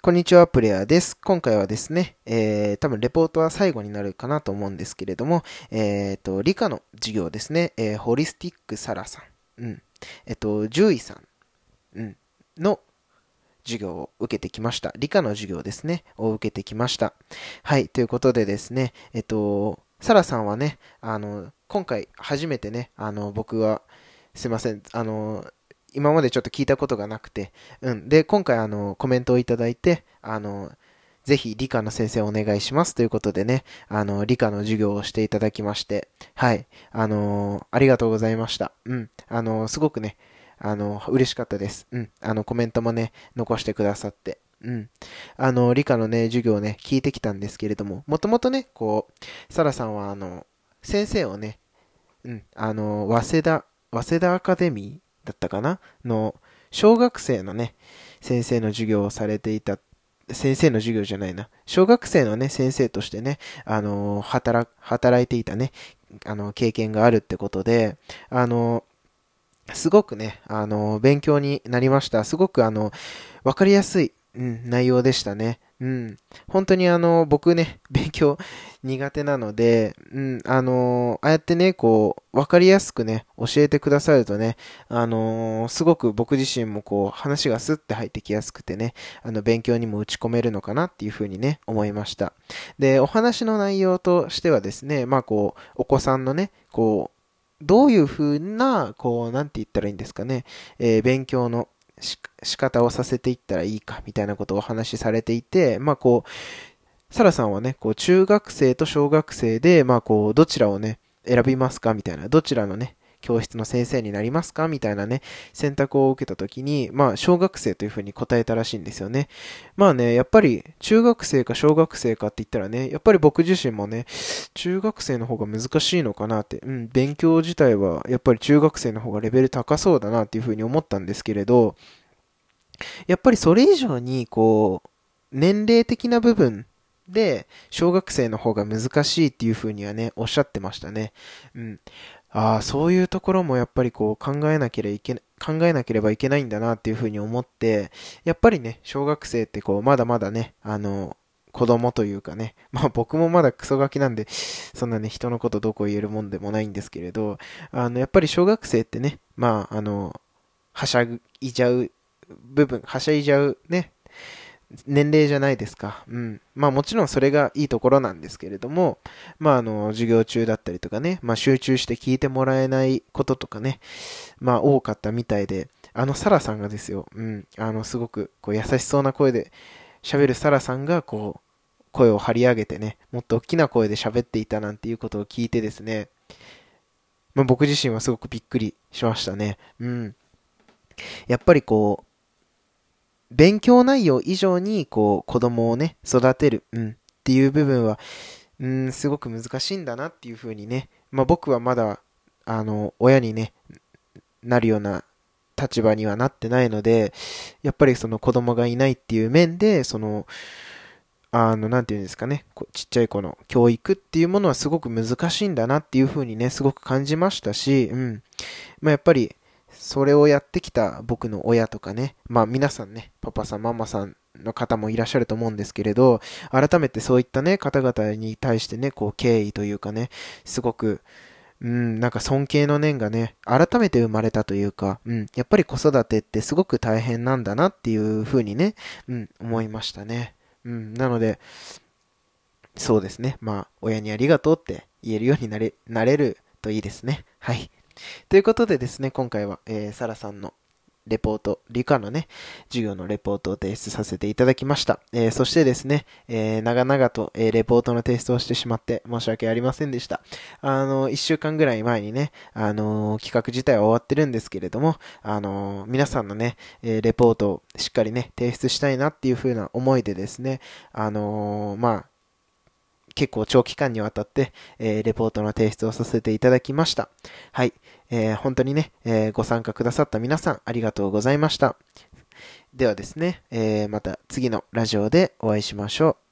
こんにちは、プレイヤーです。今回はですね、えー、多分レポートは最後になるかなと思うんですけれども、えーと、理科の授業ですね、えー、ホリスティックサラさん、うん、えっ、と、獣医さん、うん、の授業を受けてきました。理科の授業ですね、を受けてきました。はい、ということでですね、えっ、と、サラさんはね、あの、今回初めてね、あの、僕は、すいません、あの、今までちょっと聞いたことがなくて、うん。で、今回あの、コメントをいただいて、あの、ぜひ理科の先生お願いしますということでね、あの、理科の授業をしていただきまして、はい。あのありがとうございました。うん。あのすごくね、あの、嬉しかったです。うん。あの、コメントもね、残してくださって。うん。あの、理科のね、授業をね、聞いてきたんですけれども、もともとね、こう、サラさんは、あの、先生をね、うん、あの、早稲田、早稲田アカデミーだったかな？の、小学生のね、先生の授業をされていた、先生の授業じゃないな。小学生のね、先生としてね、あの、働、働いていたね、あの、経験があるってことで、あの、すごくね、あの、勉強になりました。すごくあの、わかりやすい、うん、内容でしたね。うん。本当にあの、僕ね、勉強苦手なので、うん、あの、ああやってね、こう、わかりやすくね、教えてくださるとね、あの、すごく僕自身もこう、話がスッて入ってきやすくてね、あの、勉強にも打ち込めるのかなっていうふうにね、思いました。で、お話の内容としてはですね、まあこう、お子さんのね、こう、どういうふうな、こう、なんて言ったらいいんですかね、えー、勉強の仕方をさせていったらいいかみたいなことをお話しされていて、まあこう、サラさんはね、こう中学生と小学生で、まあこう、どちらをね、選びますかみたいな、どちらのね、教室の先生になりますか？みたいなね、選択を受けた時に、まあ、小学生というふうに答えたらしいんですよね。まあね、やっぱり、中学生か小学生かって言ったらね、やっぱり僕自身もね、中学生の方が難しいのかなって、うん、勉強自体は、やっぱり中学生の方がレベル高そうだなっていうふうに思ったんですけれど、やっぱりそれ以上に、こう、年齢的な部分で、小学生の方が難しいっていう風にはね、おっしゃってましたね。うん。ああ、そういうところもやっぱりこう考えなければいけ、考えなければいけないんだなっていうふうに思って、やっぱりね、小学生ってこう、まだまだね、あの、子供というかね、まあ僕もまだクソガキなんで、そんなね、人のことどこ言えるもんでもないんですけれど、あの、やっぱり小学生ってね、まあ、あの、はしゃいじゃう部分、はしゃいじゃうね、年齢じゃないですか。うん。まあもちろんそれがいいところなんですけれども、まああの、授業中だったりとかね、まあ集中して聞いてもらえないこととかね、まあ多かったみたいで、あのサラさんがですよ、うん、あのすごくこう優しそうな声で喋るサラさんがこう、声を張り上げてね、もっと大きな声で喋っていたなんていうことを聞いてですね、まあ僕自身はすごくびっくりしましたね。うん。やっぱりこう、勉強内容以上に、こう、子供をね、育てる、うん、っていう部分は、うん、すごく難しいんだなっていうふうにね、まあ僕はまだ、あの、親にね、なるような立場にはなってないので、やっぱりその子供がいないっていう面で、その、あの、なんていうんですかね、ちっちゃい子の教育っていうものはすごく難しいんだなっていうふうにね、すごく感じましたし、うん。まあ、やっぱり、それをやってきた僕の親とかね、まあ皆さんね、パパさん、ママさんの方もいらっしゃると思うんですけれど、改めてそういったね、方々に対してね、こう敬意というかね、すごく、うん、なんか尊敬の念がね、改めて生まれたというか、うん、やっぱり子育てってすごく大変なんだなっていうふうにね、うん、思いましたね。うん、なので、そうですね。まあ、親にありがとうって言えるようになれ、なれるといいですね。はい。ということでですね、今回は、えー、サラさんのレポート、理科のね、授業のレポートを提出させていただきました。えー、そしてですね、えー、長々と、えー、レポートの提出をしてしまって申し訳ありませんでした。あの、一週間ぐらい前にね、あの企画自体は終わってるんですけれども、あの皆さんのね、えレポートをしっかりね、提出したいなっていう風な思いでですね、あのまあ、結構長期間にわたって、えー、レポートの提出をさせていただきました。はい。えー、本当にね、えー、ご参加くださった皆さん、ありがとうございました。ではですね、え、また次のラジオでお会いしましょう。